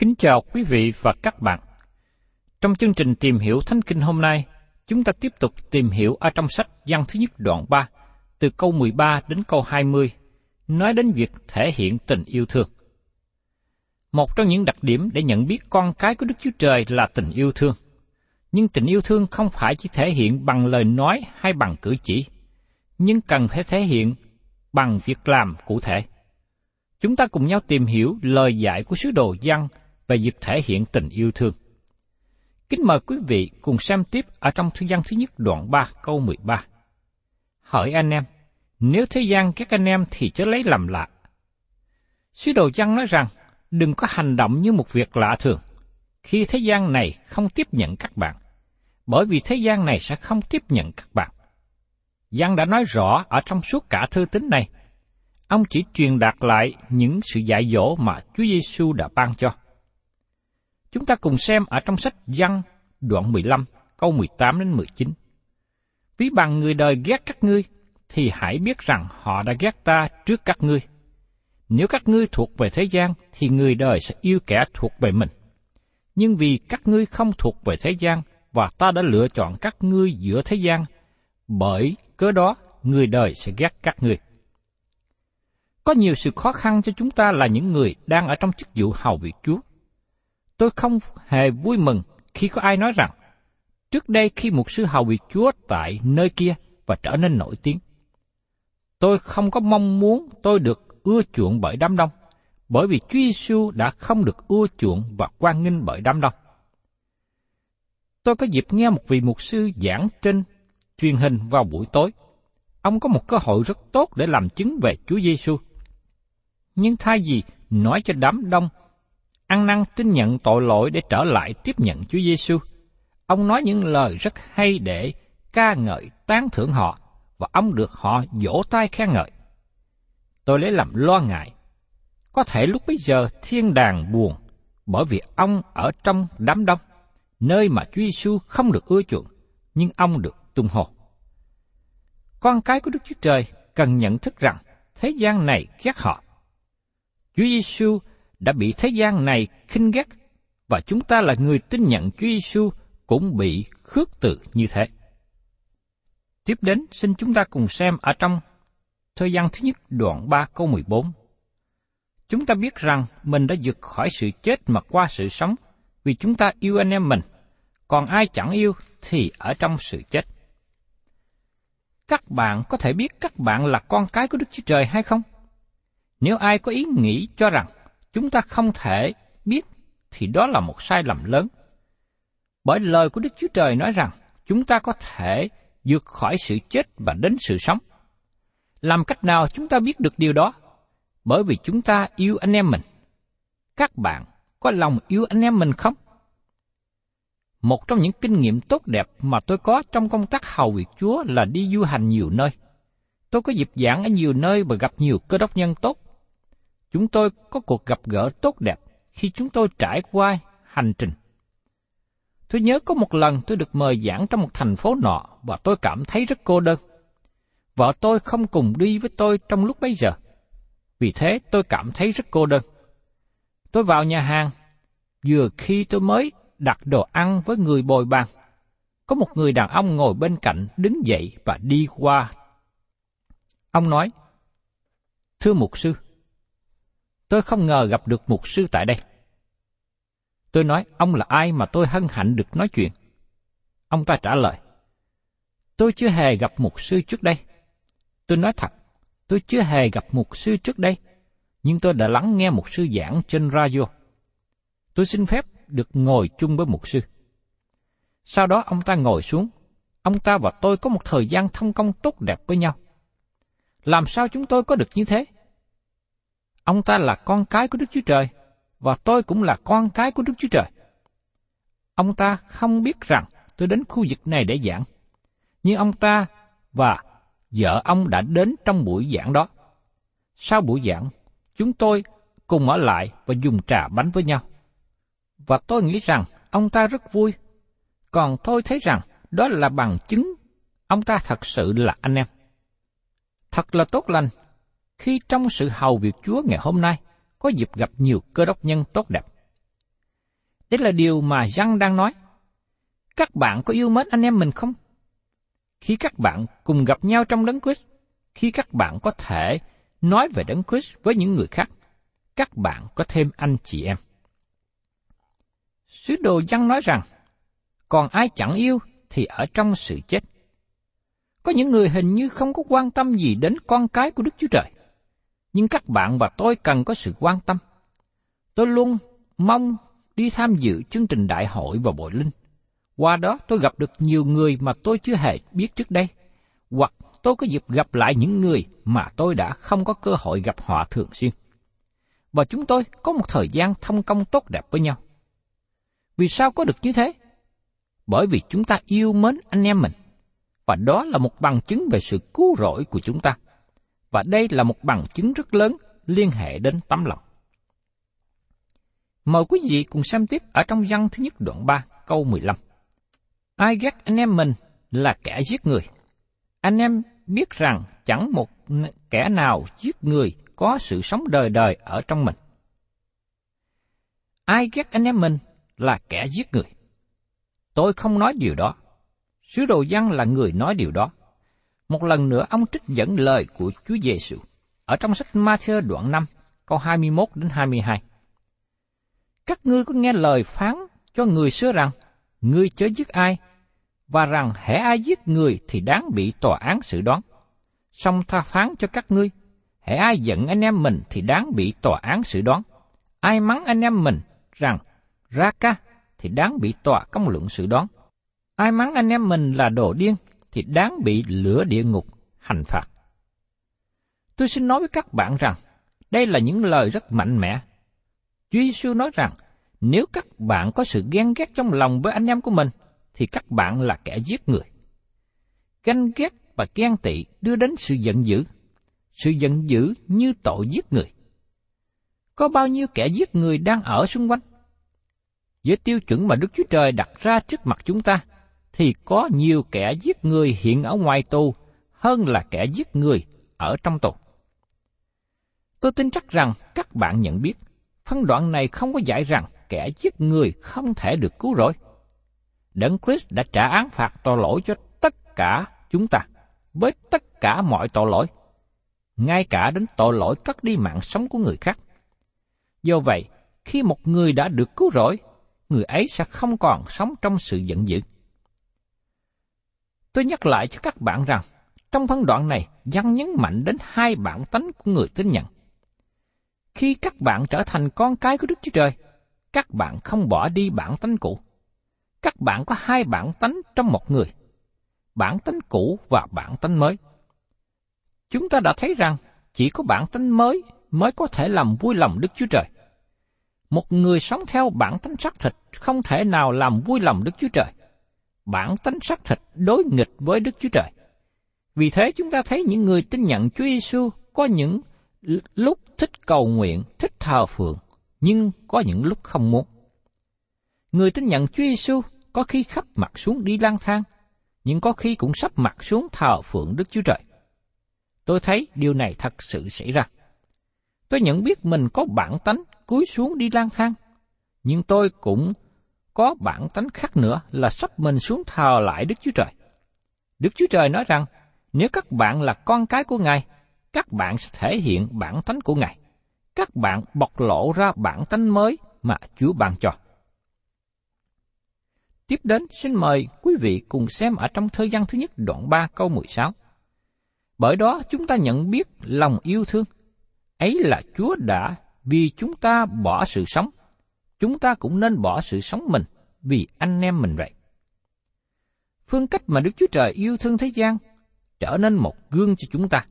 Kính chào quý vị và các bạn. Trong chương trình tìm hiểu Thánh Kinh hôm nay, chúng ta tiếp tục tìm hiểu ở trong sách Giăng thứ nhất đoạn 3, từ câu 13 đến câu 20, nói đến việc thể hiện tình yêu thương. Một trong những đặc điểm để nhận biết con cái của Đức Chúa Trời là tình yêu thương. Nhưng tình yêu thương không phải chỉ thể hiện bằng lời nói hay bằng cử chỉ, nhưng cần phải thể hiện bằng việc làm cụ thể. Chúng ta cùng nhau tìm hiểu lời dạy của sứ đồ Giăng về việc thể hiện tình yêu thương. Kính mời quý vị cùng xem tiếp ở trong thư gian thứ nhất đoạn 3 câu 13. Hỏi anh em, nếu thế gian các anh em thì chớ lấy làm lạ. Sứ đồ văn nói rằng, đừng có hành động như một việc lạ thường, khi thế gian này không tiếp nhận các bạn, bởi vì thế gian này sẽ không tiếp nhận các bạn. Giăng đã nói rõ ở trong suốt cả thư tín này, ông chỉ truyền đạt lại những sự dạy dỗ mà Chúa Giêsu đã ban cho. Chúng ta cùng xem ở trong sách Giăng đoạn 15 câu 18 đến 19. Ví bằng người đời ghét các ngươi, thì hãy biết rằng họ đã ghét ta trước các ngươi. Nếu các ngươi thuộc về thế gian, thì người đời sẽ yêu kẻ thuộc về mình. Nhưng vì các ngươi không thuộc về thế gian, và ta đã lựa chọn các ngươi giữa thế gian, bởi cớ đó người đời sẽ ghét các ngươi. Có nhiều sự khó khăn cho chúng ta là những người đang ở trong chức vụ hầu việc Chúa. Tôi không hề vui mừng khi có ai nói rằng, trước đây khi một sư hầu vị Chúa tại nơi kia và trở nên nổi tiếng. Tôi không có mong muốn tôi được ưa chuộng bởi đám đông, bởi vì Chúa Giêsu đã không được ưa chuộng và quan nghênh bởi đám đông. Tôi có dịp nghe một vị mục sư giảng trên truyền hình vào buổi tối. Ông có một cơ hội rất tốt để làm chứng về Chúa Giêsu. Nhưng thay vì nói cho đám đông năng tin nhận tội lỗi để trở lại tiếp nhận Chúa Giêsu, ông nói những lời rất hay để ca ngợi tán thưởng họ và ông được họ vỗ tay khen ngợi. Tôi lấy làm lo ngại. Có thể lúc bấy giờ thiên đàng buồn bởi vì ông ở trong đám đông, nơi mà Chúa Giêsu không được ưa chuộng, nhưng ông được tung hô. Con cái của Đức Chúa Trời cần nhận thức rằng thế gian này ghét họ. Chúa Giêsu đã bị thế gian này khinh ghét và chúng ta là người tin nhận Chúa Giêsu cũng bị khước từ như thế. Tiếp đến, xin chúng ta cùng xem ở trong thời gian thứ nhất đoạn 3 câu 14. Chúng ta biết rằng mình đã vượt khỏi sự chết mà qua sự sống, vì chúng ta yêu anh em mình, còn ai chẳng yêu thì ở trong sự chết. Các bạn có thể biết các bạn là con cái của Đức Chúa Trời hay không? Nếu ai có ý nghĩ cho rằng chúng ta không thể biết thì đó là một sai lầm lớn. Bởi lời của Đức Chúa Trời nói rằng, chúng ta có thể vượt khỏi sự chết và đến sự sống. Làm cách nào chúng ta biết được điều đó? Bởi vì chúng ta yêu anh em mình. Các bạn có lòng yêu anh em mình không? Một trong những kinh nghiệm tốt đẹp mà tôi có trong công tác hầu việc Chúa là đi du hành nhiều nơi. Tôi có dịp giảng ở nhiều nơi và gặp nhiều cơ đốc nhân tốt. Chúng tôi có cuộc gặp gỡ tốt đẹp khi chúng tôi trải qua hành trình. Tôi nhớ có một lần tôi được mời giảng trong một thành phố nọ và tôi cảm thấy rất cô đơn. Vợ tôi không cùng đi với tôi trong lúc bấy giờ. Vì thế tôi cảm thấy rất cô đơn. Tôi vào nhà hàng, vừa khi tôi mới đặt đồ ăn với người bồi bàn. Có một người đàn ông ngồi bên cạnh đứng dậy và đi qua. Ông nói, Thưa mục sư, tôi không ngờ gặp được mục sư tại đây. Tôi nói, ông là ai mà tôi hân hạnh được nói chuyện? Ông ta trả lời, tôi chưa hề gặp mục sư trước đây. Tôi nói thật, tôi chưa hề gặp mục sư trước đây, nhưng tôi đã lắng nghe một sư giảng trên radio. Tôi xin phép được ngồi chung với mục sư. Sau đó ông ta ngồi xuống, ông ta và tôi có một thời gian thông công tốt đẹp với nhau. Làm sao chúng tôi có được như thế? Ông ta là con cái của Đức Chúa Trời, và tôi cũng là con cái của Đức Chúa Trời. Ông ta không biết rằng tôi đến khu vực này để giảng, nhưng ông ta và vợ ông đã đến trong buổi giảng đó. Sau buổi giảng, chúng tôi cùng ở lại và dùng trà bánh với nhau và tôi nghĩ rằng ông ta rất vui. Còn tôi thấy rằng đó là bằng chứng ông ta thật sự là anh em. Thật là tốt lành khi trong sự hầu việc Chúa ngày hôm nay có dịp gặp nhiều cơ đốc nhân tốt đẹp. Đây là điều mà Giăng đang nói. Các bạn có yêu mến anh em mình không? Khi các bạn cùng gặp nhau trong đấng Christ, khi các bạn có thể nói về đấng Christ với những người khác, các bạn có thêm anh chị em. Sứ đồ Giăng nói rằng, còn ai chẳng yêu thì ở trong sự chết. Có những người hình như không có quan tâm gì đến con cái của Đức Chúa Trời. Nhưng các bạn và tôi cần có sự quan tâm. Tôi luôn mong đi tham dự chương trình đại hội và bội linh. Qua đó tôi gặp được nhiều người mà tôi chưa hề biết trước đây. Hoặc tôi có dịp gặp lại những người mà tôi đã không có cơ hội gặp họ thường xuyên. Và chúng tôi có một thời gian thông công tốt đẹp với nhau. Vì sao có được như thế? Bởi vì chúng ta yêu mến anh em mình. Và đó là một bằng chứng về sự cứu rỗi của chúng ta. Và đây là một bằng chứng rất lớn liên hệ đến tấm lòng. Mời quý vị cùng xem tiếp ở trong văn thứ nhất đoạn 3 câu 15. Ai ghét anh em mình là kẻ giết người. Anh em biết rằng chẳng một kẻ nào giết người có sự sống đời đời ở trong mình. Ai ghét anh em mình là kẻ giết người. Tôi không nói điều đó. Sứ đồ văn là người nói điều đó. Một lần nữa ông trích dẫn lời của Chúa Giêsu ở trong sách Matthew đoạn 5, câu 21 đến 22. Các ngươi có nghe lời phán cho người xưa rằng, ngươi chớ giết ai, và rằng hễ ai giết người thì đáng bị tòa án xử đoán. Xong tha phán cho các ngươi, hễ ai giận anh em mình thì đáng bị tòa án xử đoán. Ai mắng anh em mình rằng ra ca thì đáng bị tòa công luận xử đoán. Ai mắng anh em mình là đồ điên thì đáng bị lửa địa ngục hành phạt. Tôi xin nói với các bạn rằng, đây là những lời rất mạnh mẽ. Chúa Giêsu nói rằng, nếu các bạn có sự ghen ghét trong lòng với anh em của mình, thì các bạn là kẻ giết người. Ganh ghét và ghen tị đưa đến sự giận dữ. Sự giận dữ như tội giết người. Có bao nhiêu kẻ giết người đang ở xung quanh? với tiêu chuẩn mà Đức Chúa Trời đặt ra trước mặt chúng ta, thì có nhiều kẻ giết người hiện ở ngoài tù hơn là kẻ giết người ở trong tù. Tôi tin chắc rằng các bạn nhận biết, phân đoạn này không có dạy rằng kẻ giết người không thể được cứu rỗi. Đấng Christ đã trả án phạt tội lỗi cho tất cả chúng ta, với tất cả mọi tội lỗi, ngay cả đến tội lỗi cắt đi mạng sống của người khác. Do vậy, khi một người đã được cứu rỗi, người ấy sẽ không còn sống trong sự giận dữ. Tôi nhắc lại cho các bạn rằng, trong phân đoạn này, dân nhấn mạnh đến hai bản tánh của người tin nhận. Khi các bạn trở thành con cái của Đức Chúa Trời, các bạn không bỏ đi bản tánh cũ. Các bạn có hai bản tánh trong một người, bản tánh cũ và bản tánh mới. Chúng ta đã thấy rằng chỉ có bản tánh mới mới có thể làm vui lòng Đức Chúa Trời. Một người sống theo bản tánh xác thịt không thể nào làm vui lòng Đức Chúa Trời. Bản tánh xác thịt đối nghịch với Đức Chúa Trời. Vì thế chúng ta thấy những người tin nhận Chúa Giêsu có những lúc thích cầu nguyện, thích thờ phượng, nhưng có những lúc không muốn. Người tin nhận Chúa Giêsu có khi khắp mặt xuống đi lang thang, nhưng có khi cũng sắp mặt xuống thờ phượng Đức Chúa Trời. Tôi thấy điều này thật sự xảy ra. Tôi nhận biết mình có bản tánh cúi xuống đi lang thang, nhưng tôi cũng có bản tánh khác nữa là sắp mình xuống thờ lại Đức Chúa Trời. Đức Chúa Trời nói rằng, nếu các bạn là con cái của Ngài, các bạn sẽ thể hiện bản tánh của Ngài. Các bạn bộc lộ ra bản tánh mới mà Chúa ban cho. Tiếp đến, xin mời quý vị cùng xem ở trong thời gian thứ nhất đoạn 3 câu 16. Bởi đó chúng ta nhận biết lòng yêu thương. Ấy là Chúa đã vì chúng ta bỏ sự sống. Chúng ta cũng nên bỏ sự sống mình vì anh em mình vậy. Phương cách mà Đức Chúa Trời yêu thương thế gian trở nên một gương cho chúng ta.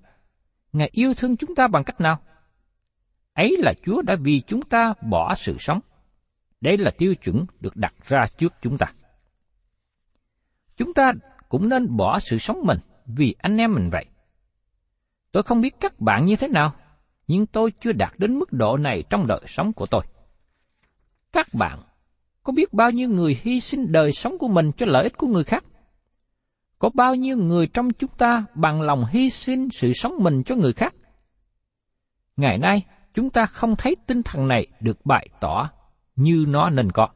Ngài yêu thương chúng ta bằng cách nào? Ấy là Chúa đã vì chúng ta bỏ sự sống. Đây là tiêu chuẩn được đặt ra trước chúng ta. Chúng ta cũng nên bỏ sự sống mình vì anh em mình vậy. Tôi không biết các bạn như thế nào, nhưng tôi chưa đạt đến mức độ này trong đời sống của tôi. Các bạn có biết bao nhiêu người hy sinh đời sống của mình cho lợi ích của người khác? Có bao nhiêu người trong chúng ta bằng lòng hy sinh sự sống mình cho người khác? Ngày nay, chúng ta không thấy tinh thần này được bày tỏ như nó nên có.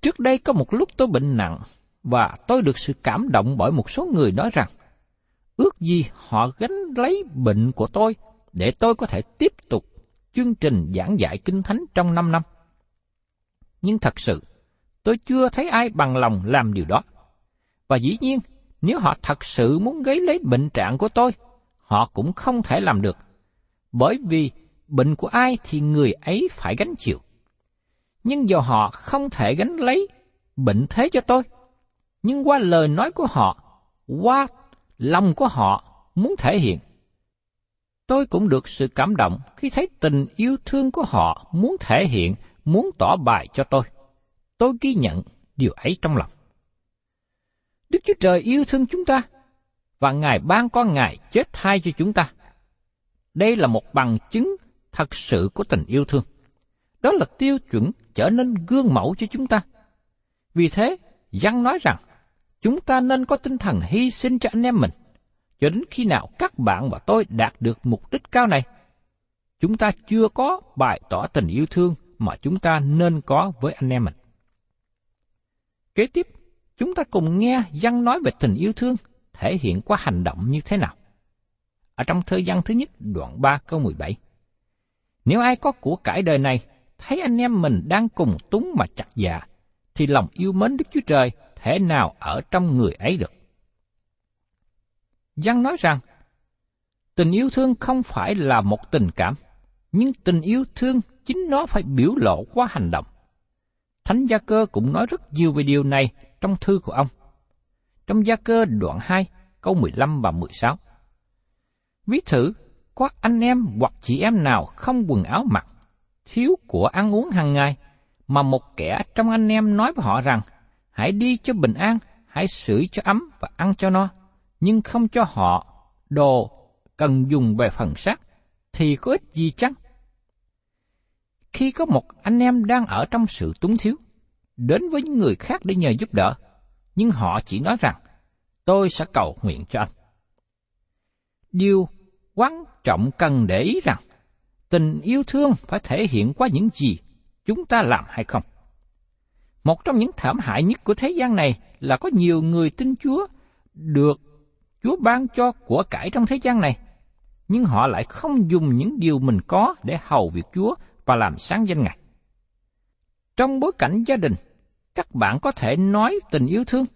Trước đây có một lúc tôi bệnh nặng và tôi được sự cảm động bởi một số người nói rằng ước gì họ gánh lấy bệnh của tôi để tôi có thể tiếp tục chương trình giảng dạy kinh thánh trong 5 năm. Nhưng thật sự, tôi chưa thấy ai bằng lòng làm điều đó. Và dĩ nhiên, nếu họ thật sự muốn gáy lấy bệnh trạng của tôi, họ cũng không thể làm được. Bởi vì bệnh của ai thì người ấy phải gánh chịu. Nhưng dù họ không thể gánh lấy bệnh thế cho tôi, nhưng qua lời nói của họ, qua lòng của họ muốn thể hiện. Tôi cũng được sự cảm động khi thấy tình yêu thương của họ muốn thể hiện, muốn tỏ bài cho tôi. Tôi ghi nhận điều ấy trong lòng. Đức Chúa Trời yêu thương chúng ta, và Ngài ban con Ngài chết thay cho chúng ta. Đây là một bằng chứng thật sự của tình yêu thương. Đó là tiêu chuẩn trở nên gương mẫu cho chúng ta. Vì thế, Giăng nói rằng, chúng ta nên có tinh thần hy sinh cho anh em mình. Cho đến khi nào các bạn và tôi đạt được mục đích cao này, chúng ta chưa có bày tỏ tình yêu thương mà chúng ta nên có với anh em mình. Kế tiếp, chúng ta cùng nghe văn nói về tình yêu thương thể hiện qua hành động như thế nào. Ở trong thơ văn thứ nhất, đoạn 3 câu 17. Nếu ai có của cải đời này, thấy anh em mình đang cùng túng mà chặt dạ, thì lòng yêu mến Đức Chúa Trời thể nào ở trong người ấy được. Giăng nói rằng, tình yêu thương không phải là một tình cảm, nhưng tình yêu thương chính nó phải biểu lộ qua hành động. Thánh Gia Cơ cũng nói rất nhiều về điều này trong thư của ông. Trong Gia Cơ đoạn 2, câu 15 và 16. Ví thử, có anh em hoặc chị em nào không quần áo mặc, thiếu của ăn uống hàng ngày, mà một kẻ trong anh em nói với họ rằng, hãy đi cho bình an, hãy sưởi cho ấm và ăn cho no, nhưng không cho họ đồ cần dùng về phần xác, thì có ích gì chăng? Khi có một anh em đang ở trong sự túng thiếu, đến với những người khác để nhờ giúp đỡ, nhưng họ chỉ nói rằng, tôi sẽ cầu nguyện cho anh. Điều quan trọng cần để ý rằng, tình yêu thương phải thể hiện qua những gì chúng ta làm hay không. Một trong những thảm hại nhất của thế gian này là có nhiều người tin Chúa được Chúa ban cho của cải trong thế gian này, nhưng họ lại không dùng những điều mình có để hầu việc Chúa và làm sáng danh Ngài. Trong bối cảnh gia đình, các bạn có thể nói tình yêu thương,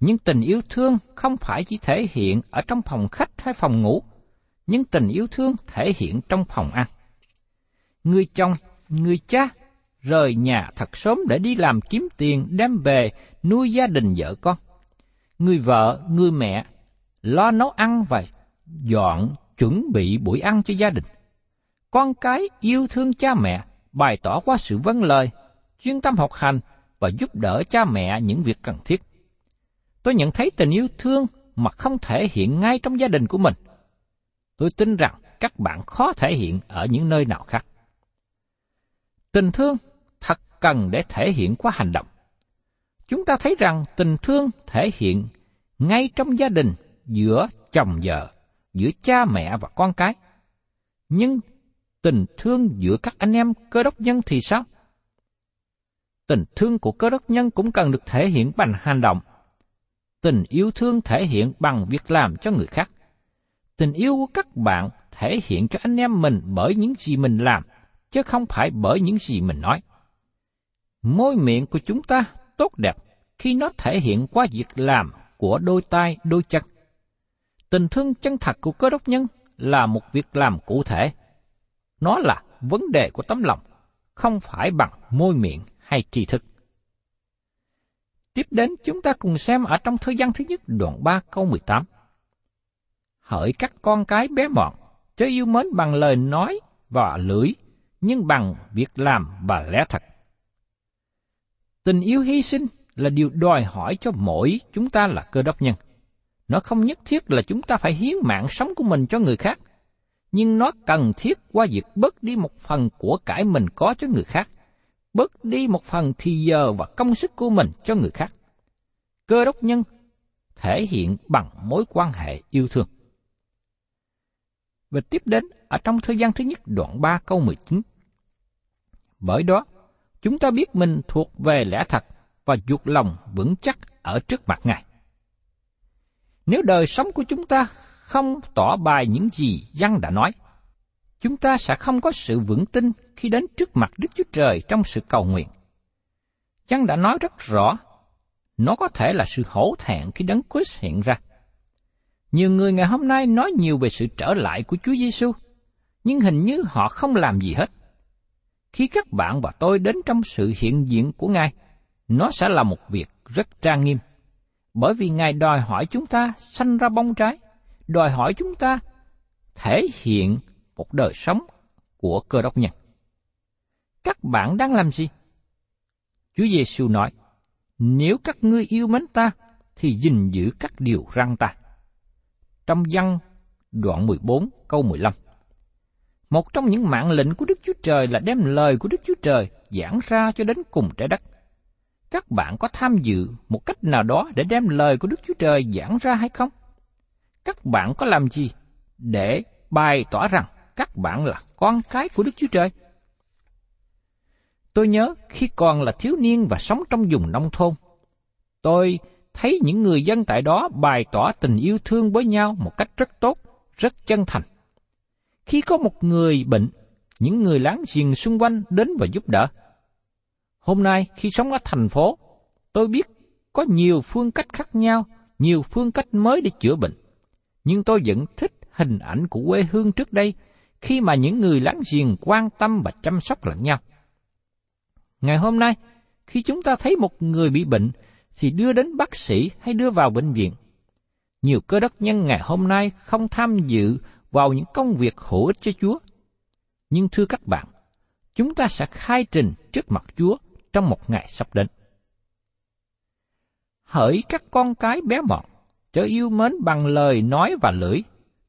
nhưng tình yêu thương không phải chỉ thể hiện ở trong phòng khách hay phòng ngủ, nhưng tình yêu thương thể hiện trong phòng ăn. Người chồng, người cha rời nhà thật sớm để đi làm kiếm tiền đem về nuôi gia đình vợ con. Người vợ, người mẹ lo nấu ăn và dọn chuẩn bị buổi ăn cho gia đình. Con cái yêu thương cha mẹ, bày tỏ qua sự vâng lời, chuyên tâm học hành và giúp đỡ cha mẹ những việc cần thiết. Tôi nhận thấy tình yêu thương mà không thể hiện ngay trong gia đình của mình. Tôi tin rằng các bạn khó thể hiện ở những nơi nào khác. Tình thương thật cần để thể hiện qua hành động. Chúng ta thấy rằng tình thương thể hiện ngay trong gia đình giữa chồng vợ, giữa cha mẹ và con cái. Nhưng tình thương giữa các anh em cơ đốc nhân thì sao? Tình thương của cơ đốc nhân cũng cần được thể hiện bằng hành động. Tình yêu thương thể hiện bằng việc làm cho người khác. Tình yêu của các bạn thể hiện cho anh em mình bởi những gì mình làm, chứ không phải bởi những gì mình nói. Môi miệng của chúng ta tốt đẹp khi nó thể hiện qua việc làm của đôi tay, đôi chân. Tình thương chân thật của cơ đốc nhân là một việc làm cụ thể. Nó là vấn đề của tấm lòng, không phải bằng môi miệng hay tri thức. Tiếp đến chúng ta cùng xem ở trong thời gian thứ nhất đoạn 3 câu 18. Hỡi các con cái bé mọn, chớ yêu mến bằng lời nói và lưỡi, nhưng bằng việc làm và lẽ thật. Tình yêu hy sinh là điều đòi hỏi cho mỗi chúng ta là cơ đốc nhân. Nó không nhất thiết là chúng ta phải hiến mạng sống của mình cho người khác, nhưng nó cần thiết qua việc bớt đi một phần của cải mình có cho người khác, bớt đi một phần thì giờ và công sức của mình cho người khác. Cơ đốc nhân thể hiện bằng mối quan hệ yêu thương. Và tiếp đến ở trong thời gian thứ nhất đoạn 3 câu 19. Bởi đó, chúng ta biết mình thuộc về lẽ thật và dục lòng vững chắc ở trước mặt Ngài. Nếu đời sống của chúng ta không tỏ bài những gì dân đã nói, chúng ta sẽ không có sự vững tin khi đến trước mặt Đức Chúa Trời trong sự cầu nguyện. Dân đã nói rất rõ, nó có thể là sự hổ thẹn khi đấng Christ hiện ra. Nhiều người ngày hôm nay nói nhiều về sự trở lại của Chúa Giêsu, nhưng hình như họ không làm gì hết. Khi các bạn và tôi đến trong sự hiện diện của Ngài, nó sẽ là một việc rất trang nghiêm. Bởi vì Ngài đòi hỏi chúng ta sanh ra bông trái, đòi hỏi chúng ta thể hiện một đời sống của cơ đốc nhân. Các bạn đang làm gì? Chúa Giêsu nói, nếu các ngươi yêu mến ta, thì gìn giữ các điều răn ta. Trong văn đoạn 14 câu 15 Một trong những mạng lệnh của Đức Chúa Trời là đem lời của Đức Chúa Trời giảng ra cho đến cùng trái đất các bạn có tham dự một cách nào đó để đem lời của Đức Chúa Trời giảng ra hay không? Các bạn có làm gì để bày tỏ rằng các bạn là con cái của Đức Chúa Trời? Tôi nhớ khi còn là thiếu niên và sống trong vùng nông thôn, tôi thấy những người dân tại đó bày tỏ tình yêu thương với nhau một cách rất tốt, rất chân thành. Khi có một người bệnh, những người láng giềng xung quanh đến và giúp đỡ. Hôm nay khi sống ở thành phố, tôi biết có nhiều phương cách khác nhau, nhiều phương cách mới để chữa bệnh. Nhưng tôi vẫn thích hình ảnh của quê hương trước đây khi mà những người láng giềng quan tâm và chăm sóc lẫn nhau. Ngày hôm nay, khi chúng ta thấy một người bị bệnh thì đưa đến bác sĩ hay đưa vào bệnh viện. Nhiều cơ đốc nhân ngày hôm nay không tham dự vào những công việc hữu ích cho Chúa. Nhưng thưa các bạn, chúng ta sẽ khai trình trước mặt Chúa trong một ngày sắp đến. Hỡi các con cái bé mọn, chớ yêu mến bằng lời nói và lưỡi,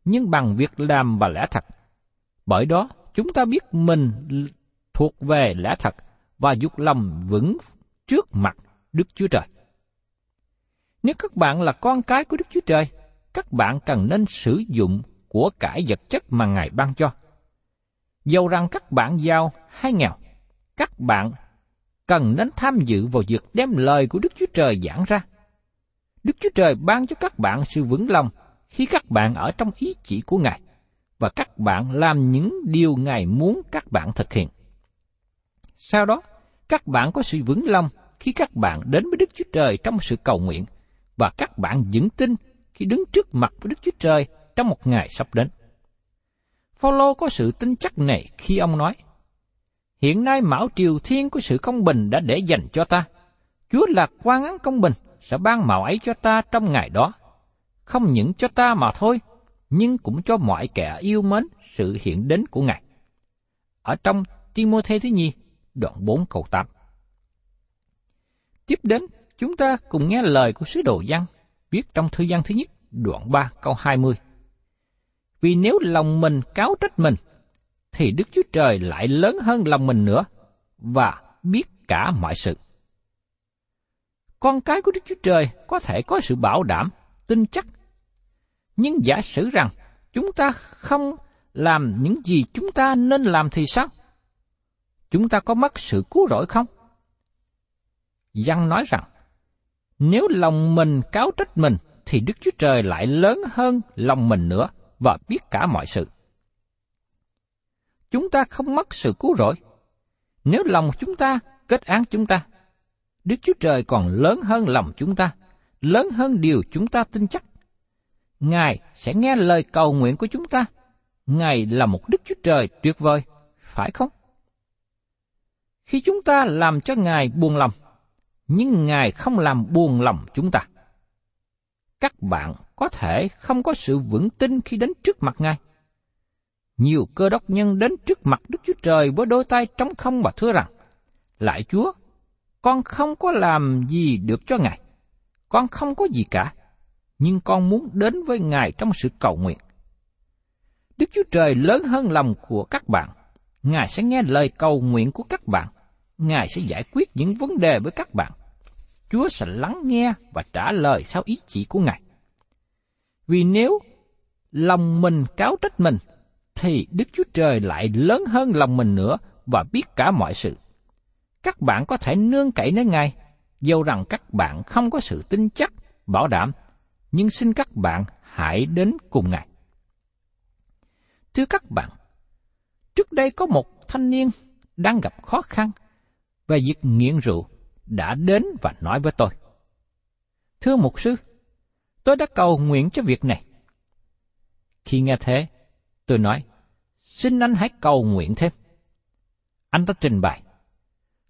nhưng bằng việc làm và lẽ thật. Bởi đó, chúng ta biết mình thuộc về lẽ thật và dục lòng vững trước mặt Đức Chúa Trời. Nếu các bạn là con cái của Đức Chúa Trời, các bạn cần nên sử dụng của cải vật chất mà Ngài ban cho. Dầu rằng các bạn giàu hay nghèo, các bạn cần nên tham dự vào việc đem lời của Đức Chúa Trời giảng ra. Đức Chúa Trời ban cho các bạn sự vững lòng khi các bạn ở trong ý chỉ của Ngài, và các bạn làm những điều Ngài muốn các bạn thực hiện. Sau đó, Các bạn có sự vững lòng khi các bạn đến với Đức Chúa Trời trong sự cầu nguyện và các bạn vững tin khi đứng trước mặt với Đức Chúa Trời trong một ngày sắp đến. Phaolô có sự tin chắc này khi ông nói: Hiện nay mão triều thiên của sự công bình đã để dành cho ta. Chúa là quan án công bình sẽ ban mạo ấy cho ta trong ngày đó. Không những cho ta mà thôi, nhưng cũng cho mọi kẻ yêu mến sự hiện đến của Ngài. Ở trong Timothée thứ nhì, đoạn 4 câu 8. Tiếp đến, chúng ta cùng nghe lời của sứ đồ Giăng viết trong thư văn thứ nhất, đoạn 3 câu 20. Vì nếu lòng mình cáo trách mình, thì Đức Chúa Trời lại lớn hơn lòng mình nữa và biết cả mọi sự. Con cái của Đức Chúa Trời có thể có sự bảo đảm, tin chắc. Nhưng giả sử rằng chúng ta không làm những gì chúng ta nên làm thì sao? Chúng ta có mất sự cứu rỗi không? Giăng nói rằng, nếu lòng mình cáo trách mình, thì Đức Chúa Trời lại lớn hơn lòng mình nữa và biết cả mọi sự. Chúng ta không mất sự cứu rỗi. Nếu lòng chúng ta kết án chúng ta, Đức Chúa Trời còn lớn hơn lòng chúng ta, lớn hơn điều chúng ta tin chắc. Ngài sẽ nghe lời cầu nguyện của chúng ta. Ngài là một Đức Chúa Trời tuyệt vời, phải không? Khi chúng ta làm cho Ngài buồn lòng, nhưng Ngài không làm buồn lòng chúng ta. Các bạn có thể không có sự vững tin khi đến trước mặt Ngài. Nhiều cơ đốc nhân đến trước mặt Đức Chúa Trời với đôi tay trống không và thưa rằng, Lại Chúa, con không có làm gì được cho Ngài. Con không có gì cả, nhưng con muốn đến với Ngài trong sự cầu nguyện. Đức Chúa Trời lớn hơn lòng của các bạn. Ngài sẽ nghe lời cầu nguyện của các bạn. Ngài sẽ giải quyết những vấn đề với các bạn. Chúa sẽ lắng nghe và trả lời theo ý chỉ của Ngài. Vì nếu lòng mình cáo trách mình, thì Đức Chúa Trời lại lớn hơn lòng mình nữa và biết cả mọi sự. Các bạn có thể nương cậy nơi Ngài, dầu rằng các bạn không có sự tin chắc, bảo đảm, nhưng xin các bạn hãy đến cùng Ngài. Thưa các bạn, trước đây có một thanh niên đang gặp khó khăn về việc nghiện rượu đã đến và nói với tôi. Thưa mục sư, tôi đã cầu nguyện cho việc này. Khi nghe thế, tôi nói, xin anh hãy cầu nguyện thêm. Anh đã trình bày.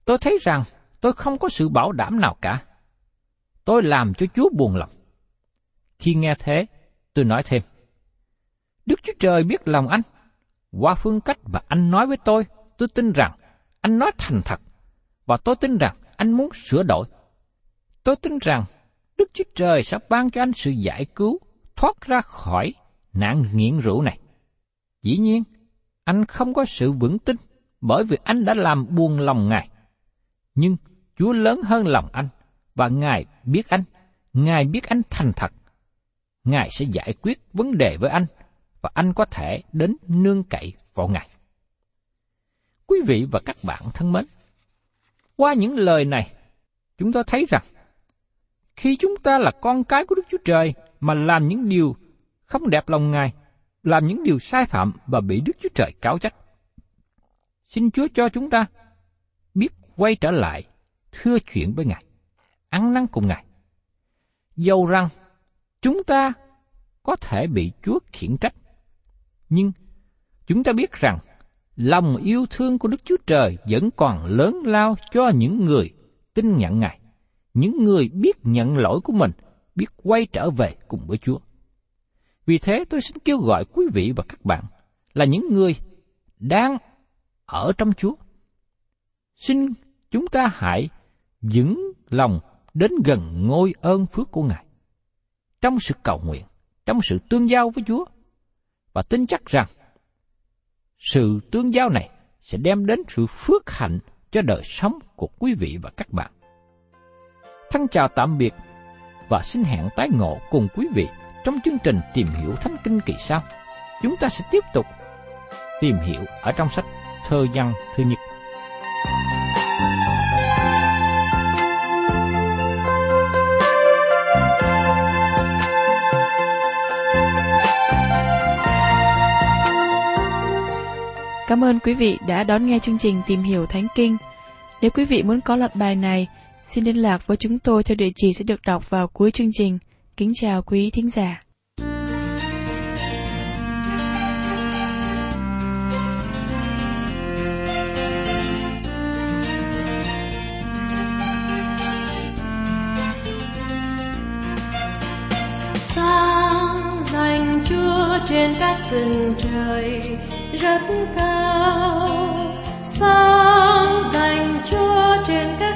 Tôi thấy rằng tôi không có sự bảo đảm nào cả. Tôi làm cho Chúa buồn lòng. Khi nghe thế, tôi nói thêm. Đức Chúa Trời biết lòng anh. Qua phương cách mà anh nói với tôi, tôi tin rằng anh nói thành thật. Và tôi tin rằng anh muốn sửa đổi. Tôi tin rằng Đức Chúa Trời sẽ ban cho anh sự giải cứu, thoát ra khỏi nạn nghiện rượu này. Dĩ nhiên, anh không có sự vững tin bởi vì anh đã làm buồn lòng Ngài. Nhưng Chúa lớn hơn lòng anh và Ngài biết anh, Ngài biết anh thành thật. Ngài sẽ giải quyết vấn đề với anh và anh có thể đến nương cậy vào Ngài. Quý vị và các bạn thân mến, qua những lời này, chúng ta thấy rằng khi chúng ta là con cái của Đức Chúa Trời mà làm những điều không đẹp lòng Ngài, làm những điều sai phạm và bị Đức Chúa Trời cáo trách. Xin Chúa cho chúng ta biết quay trở lại, thưa chuyện với Ngài, ăn năn cùng Ngài. Dầu rằng chúng ta có thể bị Chúa khiển trách, nhưng chúng ta biết rằng lòng yêu thương của Đức Chúa Trời vẫn còn lớn lao cho những người tin nhận Ngài, những người biết nhận lỗi của mình, biết quay trở về cùng với Chúa. Vì thế tôi xin kêu gọi quý vị và các bạn là những người đang ở trong Chúa. Xin chúng ta hãy vững lòng đến gần ngôi ơn phước của Ngài. Trong sự cầu nguyện, trong sự tương giao với Chúa. Và tin chắc rằng sự tương giao này sẽ đem đến sự phước hạnh cho đời sống của quý vị và các bạn. Thân chào tạm biệt và xin hẹn tái ngộ cùng quý vị trong chương trình tìm hiểu Thánh Kinh kỳ sau, chúng ta sẽ tiếp tục tìm hiểu ở trong sách Thơ văn Thư Nhật. Cảm ơn quý vị đã đón nghe chương trình Tìm hiểu Thánh Kinh. Nếu quý vị muốn có loạt bài này, xin liên lạc với chúng tôi theo địa chỉ sẽ được đọc vào cuối chương trình. Kính chào quý thính giả. Sáng rành chúa trên các tầng trời rất cao sáng dành chúa trên các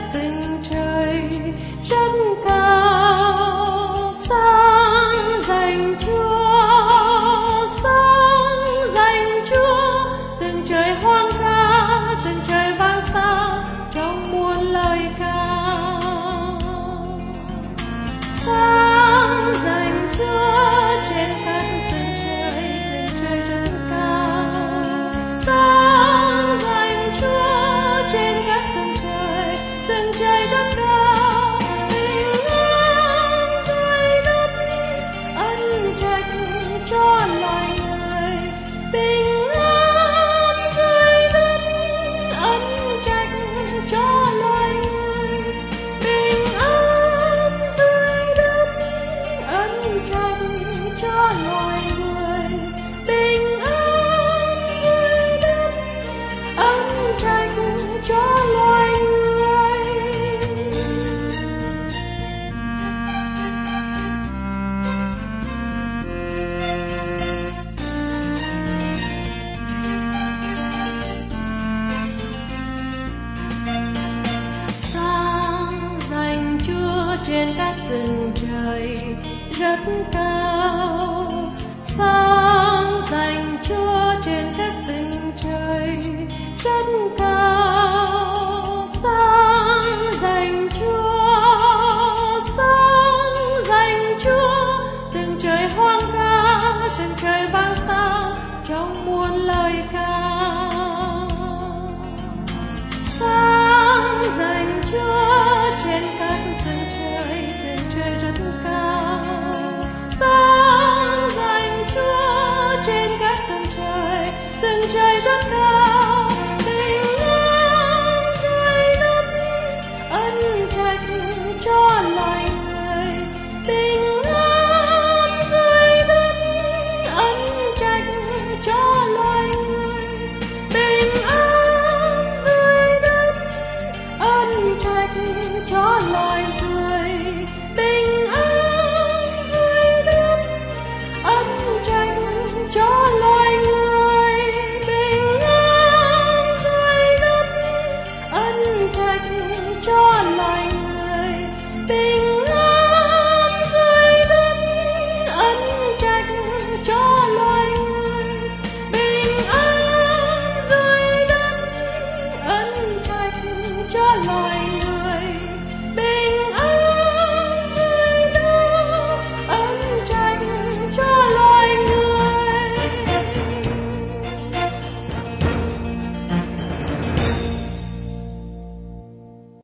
trên các rừng trời rất cao. Sáng dành chúa trên các rừng trời rất cao.